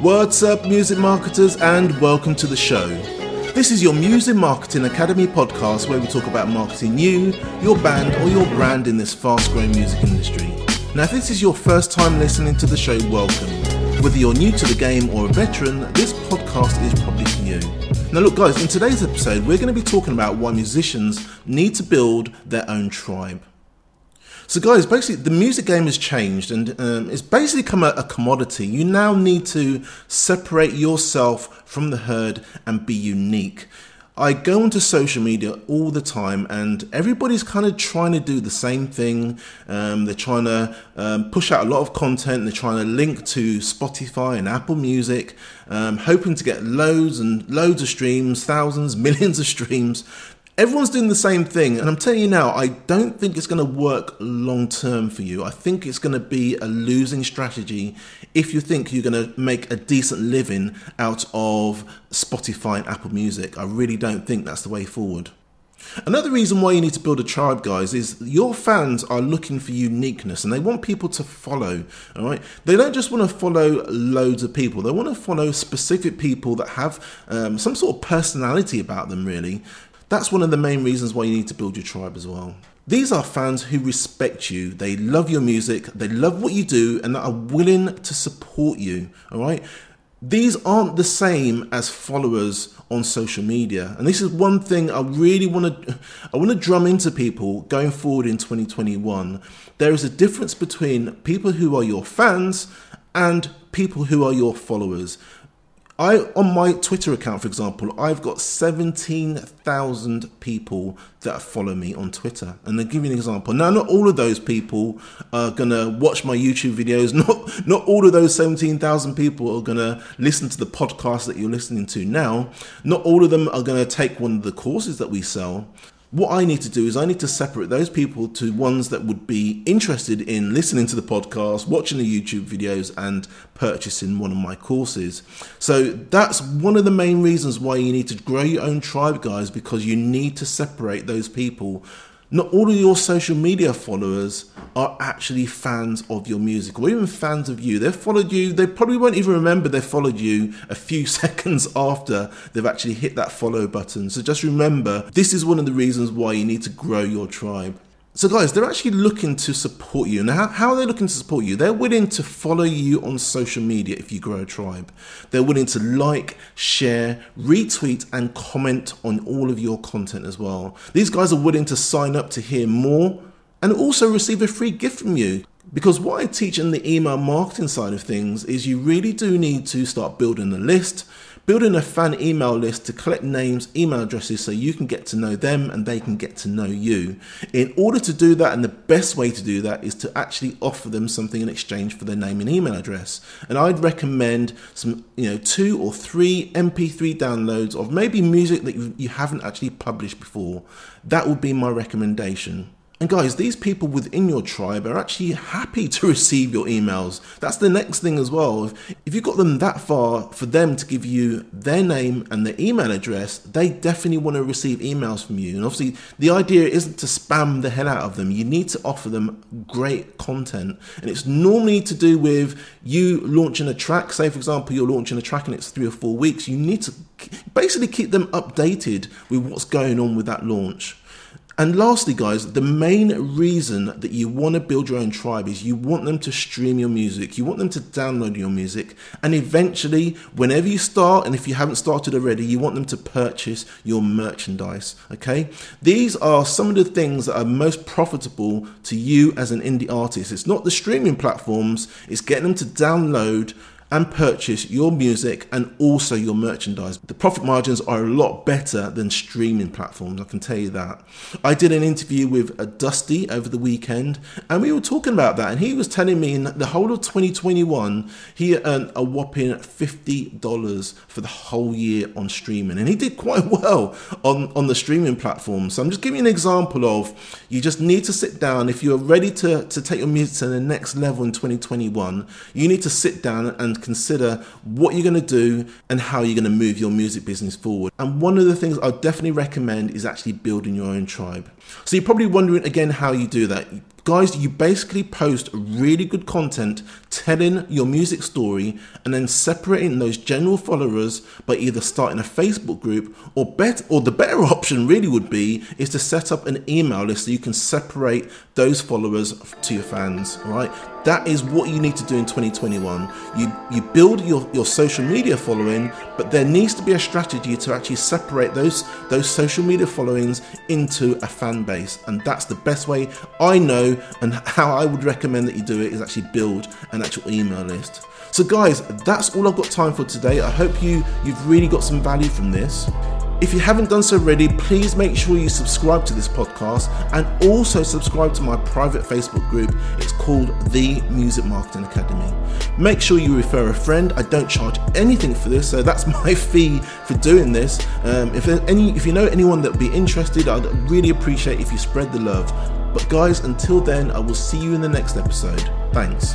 What's up, music marketers, and welcome to the show. This is your Music Marketing Academy podcast where we talk about marketing you, your band, or your brand in this fast growing music industry. Now, if this is your first time listening to the show, welcome. Whether you're new to the game or a veteran, this podcast is probably for you. Now, look, guys, in today's episode, we're going to be talking about why musicians need to build their own tribe. So, guys, basically, the music game has changed and um, it's basically become a, a commodity. You now need to separate yourself from the herd and be unique. I go onto social media all the time, and everybody's kind of trying to do the same thing. Um, they're trying to um, push out a lot of content. They're trying to link to Spotify and Apple Music, um, hoping to get loads and loads of streams, thousands, millions of streams. Everyone's doing the same thing, and I'm telling you now, I don't think it's going to work long term for you. I think it's going to be a losing strategy if you think you're going to make a decent living out of Spotify and Apple Music. I really don't think that's the way forward. Another reason why you need to build a tribe, guys, is your fans are looking for uniqueness and they want people to follow. All right, they don't just want to follow loads of people; they want to follow specific people that have um, some sort of personality about them, really. That's one of the main reasons why you need to build your tribe as well. These are fans who respect you, they love your music, they love what you do, and that are willing to support you. All right. These aren't the same as followers on social media. And this is one thing I really want to I want to drum into people going forward in 2021. There is a difference between people who are your fans and people who are your followers. I on my Twitter account, for example, I've got seventeen thousand people that follow me on Twitter. And I'll give you an example. Now, not all of those people are gonna watch my YouTube videos. Not not all of those seventeen thousand people are gonna listen to the podcast that you're listening to now. Not all of them are gonna take one of the courses that we sell what I need to do is I need to separate those people to ones that would be interested in listening to the podcast, watching the YouTube videos, and purchasing one of my courses. So that's one of the main reasons why you need to grow your own tribe, guys, because you need to separate those people not all of your social media followers are actually fans of your music or even fans of you. They've followed you, they probably won't even remember they followed you a few seconds after they've actually hit that follow button. So just remember, this is one of the reasons why you need to grow your tribe. So, guys, they're actually looking to support you. Now, how, are they looking to support you? They're willing to follow you on social media if you grow a tribe. They're willing to like, share, retweet, and comment on all of your content as well. These guys are willing to sign up to hear more and also receive a free gift from you. Because what I teach in the email marketing side of things is you really do need to start building a list building a fan email list to collect names, email addresses so you can get to know them and they can get to know you. In order to do that, and the best way to do that is to actually offer them something in exchange for their name and email address. And I'd recommend some, you know, two or three MP3 downloads of maybe music that you haven't actually published before. That would be my recommendation. And guys, these people within your tribe are actually happy to receive your emails. That's the next thing as well. If, if you got them that far for them to give you their name and their email address, they definitely want to receive emails from you. And obviously, the idea isn't to spam the hell out of them. You need to offer them great content. And it's normally to do with you launching a track. Say, for example, you're launching a track and it's three or four weeks. You need to basically keep them updated with what's going on with that launch. And lastly, guys, the main reason that you want to build your own tribe is you want them to stream your music, you want them to download your music, and eventually, whenever you start, and if you haven't started already, you want them to purchase your merchandise. Okay, these are some of the things that are most profitable to you as an indie artist. It's not the streaming platforms, it's getting them to download and purchase your music and also your merchandise. The profit margins are a lot better than streaming platforms, I can tell you that. I did an interview with Dusty over the weekend and we were talking about that and he was telling me in the whole of 2021 he earned a whopping $50 for the whole year on streaming and he did quite well on, on the streaming platform. So I'm just giving you an example of you just need to sit down if you're ready to, to take your music to the next level in 2021, you need to sit down and consider what you're going to do and how you're going to move your music business forward. And one of the things I definitely recommend is actually building your own tribe. So you're probably wondering again how you do that guys, you basically post really good content telling your music story and then separating those general followers by either starting a Facebook group or bet or the better option really would be is to set up an email list so you can separate those followers to your fans, all right? That is what you need to do in 2021. You you build your, your social media following, but there needs to be a strategy to actually separate those those social media followings into a fan base. And that's the best way I know and how I would recommend that you do it is actually build an actual email list. So guys, that's all I've got time for today. I hope you you've really got some value from this. If you haven't done so already, please make sure you subscribe to this podcast and also subscribe to my private Facebook group. It's called The Music Marketing Academy. Make sure you refer a friend. I don't charge anything for this, so that's my fee for doing this. Um, if any, if you know anyone that would be interested, I'd really appreciate if you spread the love. But guys, until then, I will see you in the next episode. Thanks.